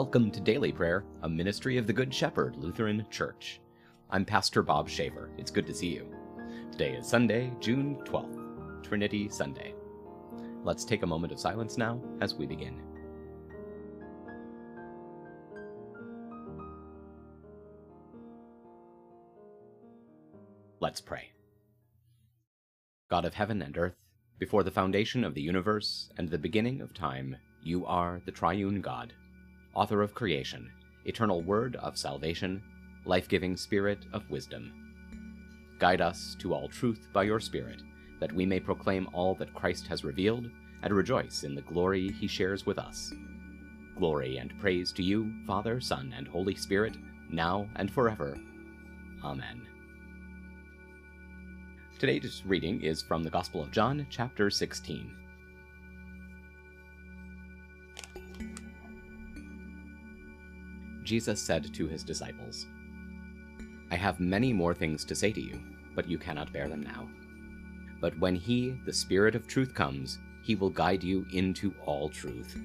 Welcome to Daily Prayer, a ministry of the Good Shepherd Lutheran Church. I'm Pastor Bob Shaver. It's good to see you. Today is Sunday, June 12th, Trinity Sunday. Let's take a moment of silence now as we begin. Let's pray. God of heaven and earth, before the foundation of the universe and the beginning of time, you are the triune God, author of creation, eternal word of salvation, life giving spirit of wisdom. Guide us to all truth by your Spirit, that we may proclaim all that Christ has revealed and rejoice in the glory he shares with us. Glory and praise to you, Father, Son, and Holy Spirit, now and forever. Amen. Today's reading is from the Gospel of John, chapter 16. Jesus said to his disciples, I have many more things to say to you, but you cannot bear them now. But when he, the Spirit of truth, comes, he will guide you into all truth.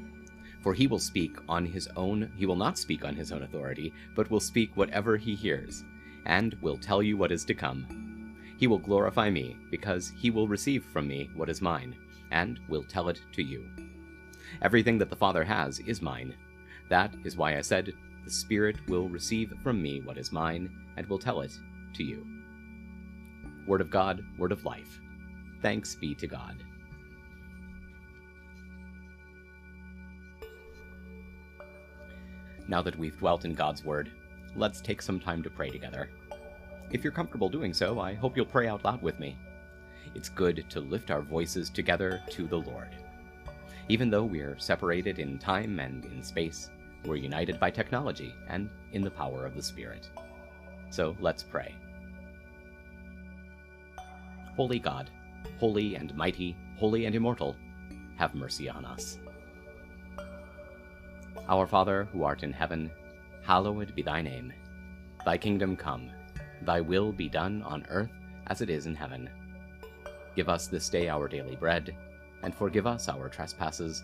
For he will speak on his own, he will not speak on his own authority, but will speak whatever he hears, and will tell you what is to come. He will glorify me, because he will receive from me what is mine, and will tell it to you. Everything that the Father has is mine. That is why I said, The Spirit will receive from me what is mine, and will tell it to you. Word of God, word of life. Thanks be to God. Now that we've dwelt in God's Word, let's take some time to pray together. If you're comfortable doing so, I hope you'll pray out loud with me. It's good to lift our voices together to the Lord. Even though we're separated in time and in space, we're united by technology and in the power of the Spirit. So let's pray. Holy God, holy and mighty, holy and immortal, have mercy on us. Our Father, who art in heaven, hallowed be thy name. Thy kingdom come, thy will be done on earth as it is in heaven. Give us this day our daily bread, and forgive us our trespasses,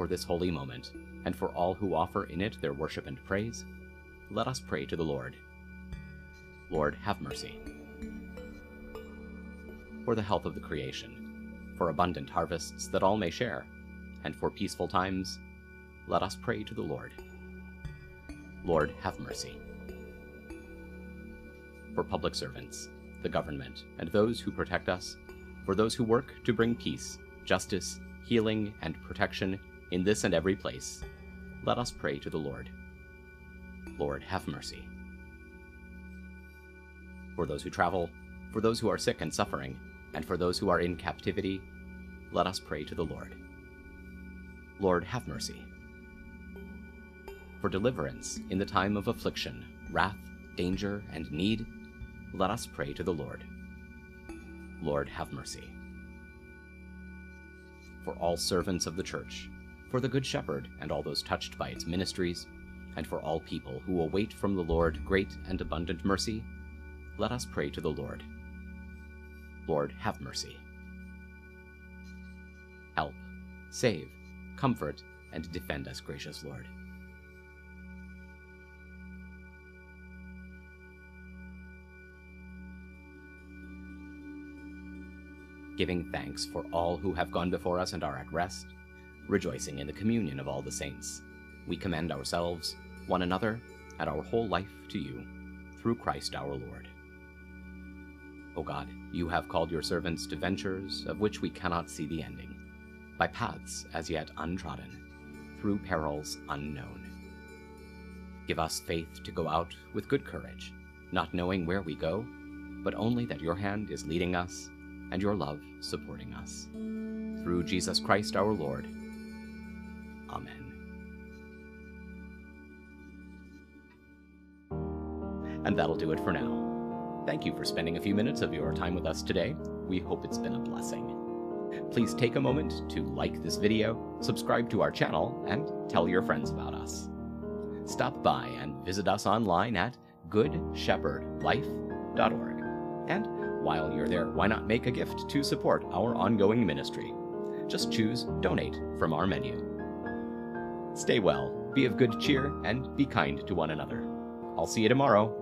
For this holy moment, and for all who offer in it their worship and praise, let us pray to the Lord. Lord, have mercy. for the health of the creation, for abundant harvests that all may share, and for peaceful times, let us pray to the Lord. Lord, have mercy. For public servants, the government, and those who protect us, for those who work to bring peace, justice, healing, and protection in this and every place, let us pray to the Lord. Lord, have mercy. For those who travel, for those who are sick and suffering, and for those who are in captivity, let us pray to the Lord. Lord, have mercy. For deliverance in the time of affliction, wrath, danger, and need, let us pray to the Lord. Lord, have mercy. For all servants of the Church, for the Good Shepherd and all those touched by its ministries, and for all people who await from the Lord great and abundant mercy, let us pray to the Lord. Lord, have mercy. Help, save, comfort, and defend us, gracious Lord. Giving thanks for all who have gone before us and are at rest, rejoicing in the communion of all the saints, we commend ourselves, one another, and our whole life to you, through Christ our Lord. O God, you have called your servants to ventures of which we cannot see the ending, by paths as yet untrodden, through perils unknown. Give us faith to go out with good courage, not knowing where we go, but only that your hand is leading us and your love supporting us. Through Jesus Christ our Lord. Amen. And that'll do it for now. Thank you for spending a few minutes of your time with us today. We hope it's been a blessing. Please take a moment to like this video, subscribe to our channel, and tell your friends about us. Stop by and visit us online at goodshepherdlife.org. And while you're there, why not make a gift to support our ongoing ministry? Just choose Donate from our menu. Stay well, be of good cheer, and be kind to one another. I'll see you tomorrow